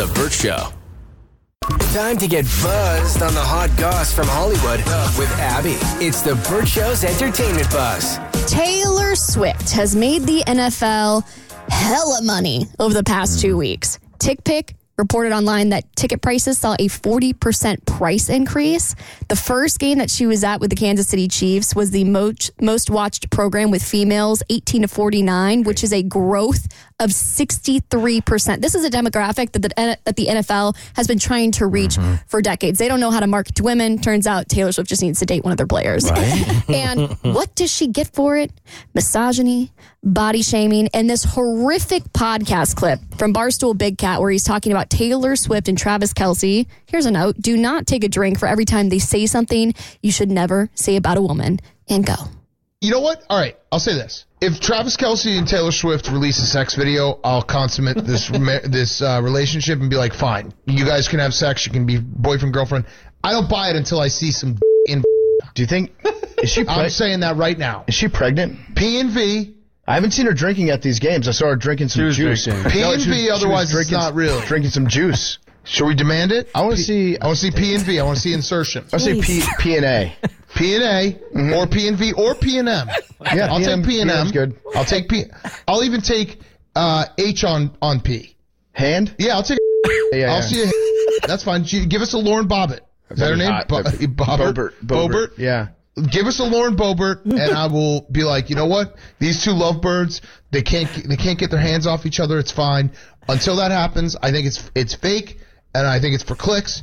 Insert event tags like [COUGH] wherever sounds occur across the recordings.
The Bert Show. Time to get buzzed on the hot goss from Hollywood with Abby. It's the Bert Show's entertainment buzz. Taylor Swift has made the NFL hella money over the past two weeks. TickPick reported online that ticket prices saw a 40% price increase. The first game that she was at with the Kansas City Chiefs was the most, most watched program with females 18 to 49, which is a growth of 63%. This is a demographic that the, that the NFL has been trying to reach mm-hmm. for decades. They don't know how to market to women. Turns out Taylor Swift just needs to date one of their players. [LAUGHS] and what does she get for it? Misogyny, body shaming, and this horrific podcast clip from Barstool Big Cat where he's talking about Taylor Swift and Travis Kelce. Here's a note do not take a drink for every time they say something you should never say about a woman and go. You know what? All right, I'll say this: if Travis Kelce and Taylor Swift release a sex video, I'll consummate this [LAUGHS] this uh, relationship and be like, fine, you guys can have sex, you can be boyfriend girlfriend. I don't buy it until I see some [LAUGHS] in. [LAUGHS] Do you think is she I'm saying that right now. is she pregnant? P and V, I haven't seen her drinking at these games. I saw her drinking some juice. P No, and she was- she V. was Otherwise, it's drinking- not real. Drinking some juice. Should we demand it? I want to see. I want to see P and V. I want to see insertion. I want to see P P and A. P and A or P and V or P and M. [LAUGHS] Yeah, I'll PM take P and M. Good. I'll take P. I'll even take uh, H on on P. Hand. Yeah, I'll take. [LAUGHS] Yeah, I'll yeah. see. A, that's fine. Give us a Lauren Bobbitt. Is that her name? Bo- Bobbert. Bobert. Bobert. Yeah. Give us a Lauren Boebert, and I will be like, you know what? These two lovebirds, they can't they can't get their hands off each other. It's fine. Until that happens, I think it's it's fake, and I think it's for clicks,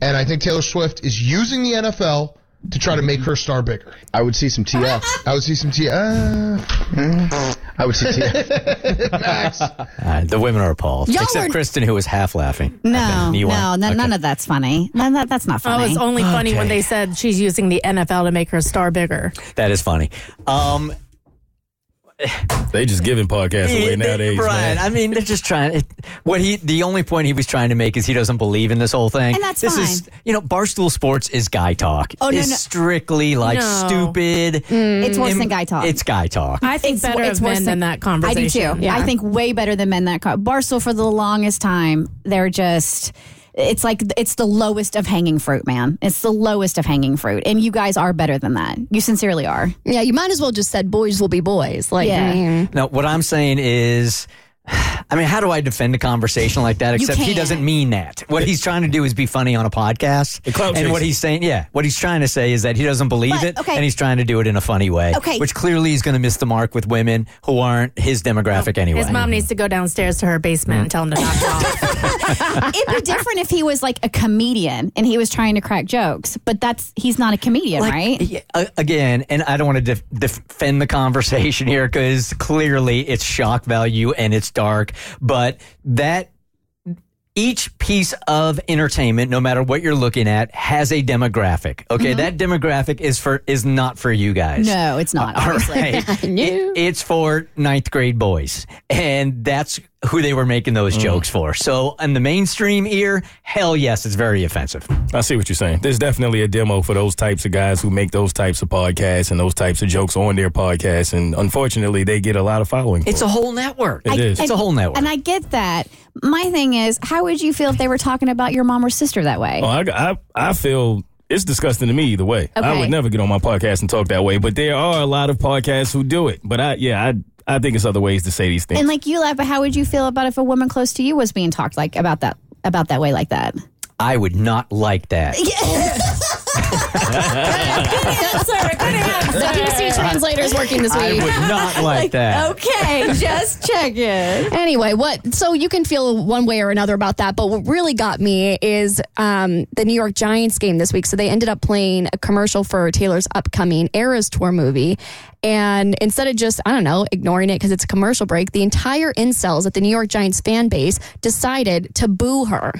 and I think Taylor Swift is using the NFL to try to make her star bigger. I would see some TF. [LAUGHS] I would see some T. Uh, I would see TF. [LAUGHS] Max. Uh, the women are appalled, Y'all except were- Kristen, who was half laughing. No, You no, no Okay. none of that's funny. None that, that's not Oh, funny. it's only funny when they said she's using the NFL to make her star bigger. That is funny. Um, They just giving podcasts away [LAUGHS] nowadays, Brian, man. I mean, they're just trying. It, what he, the only point he was trying to make is he doesn't believe in this whole thing. And that's this is, you know, Barstool Sports is guy talk. Oh, no, it's no. strictly like No. stupid. Mm. it's worse than guy talk. It's guy talk. I think It's- better it's of worse men than that conversation. I do conversation. too. I think way better than men that. Co- Barstool for the longest time, they're just. It's like it's the lowest of hanging fruit, man. It's the lowest of hanging fruit, and you guys are better than that. You sincerely are. Yeah, you might as well just said boys will be boys. Like, Yeah. I mean, No, what I'm saying is, I mean, how do I defend a conversation like that? Except he doesn't mean that. What he's trying to do is be funny on a podcast. The clout and what he's saying, yeah, what he's trying to say is that he doesn't believe But, it, okay. and he's trying to do it in a funny way. Okay. Which clearly he's going to miss the mark with women who aren't his demographic oh, anyway. His mom needs to go downstairs to her basement and tell him to knock it off. [LAUGHS] It'd be different if he was like a comedian and he was trying to crack jokes, but that's he's not a comedian, Like, right? yeah, uh, a- again, and I don't want to def- defend the conversation here because clearly it's shock value and it's dark, but that each piece of entertainment, no matter what you're looking at, has a demographic. Okay, mm-hmm. that demographic is for is not for you guys. No, it's not. All Obviously. right. [LAUGHS] It- it's for ninth grade boys. And that's who they were making those mm. jokes for. So, in the mainstream ear, hell yes, it's very offensive. I see what you're saying. There's definitely a demo for those types of guys who make those types of podcasts and those types of jokes on their podcasts. And unfortunately, they get a lot of following. for It's it. a whole network. It is. It's a whole network. And I get that. My thing is, how would you feel if they were talking about your mom or sister that way? Oh, I, I, I feel it's disgusting to me either way. I would never get on my podcast and talk that way, but there are a lot of podcasts who do it. But I, yeah, I, I think it's other ways to say these things. And like you laugh, but how would you feel about if a woman close to you was being talked like about that about that way like that? I would not like that. [LAUGHS] the PC translator is working this week. I week. would not like that. Okay, just check it. Anyway, what? So you can feel one way or another about that, but what really got me is um, the New York Giants game this week. So they ended up playing a commercial for Taylor's upcoming Eras Tour movie, and instead of just I don't know ignoring it because it's a commercial break, the entire incels at the New York Giants fan base decided to boo her.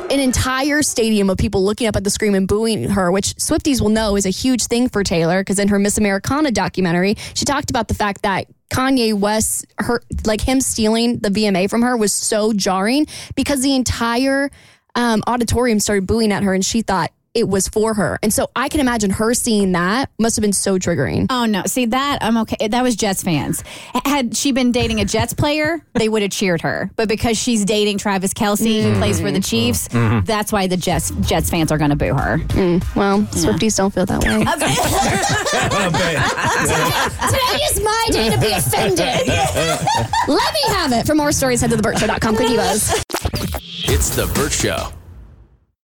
An entire stadium of people looking up at the screen and booing her, which Swifties will know is a huge thing for Taylor because in her Miss Americana documentary, she talked about the fact that Kanye West, her like him stealing the VMA from her was so jarring because the entire um, auditorium started booing at her, and she thought it was for her. And so I can imagine her seeing that must have been so triggering. Oh no! See that I'm okay. That was Jets fans. Had she been dating a Jets player, they would have cheered her. But because she's dating Travis Kelce, who mm. plays for the Chiefs, mm-hmm. Mm-hmm. that's why the Jets Jets fans are going to boo her. Mm. Well, Swifties don't feel that way. [LAUGHS] Okay. [LAUGHS] Today is my day to be offended. [LAUGHS] Let me have it. For more stories, head to thebertshow.com. Cookie Buzz. It's The Bert Show.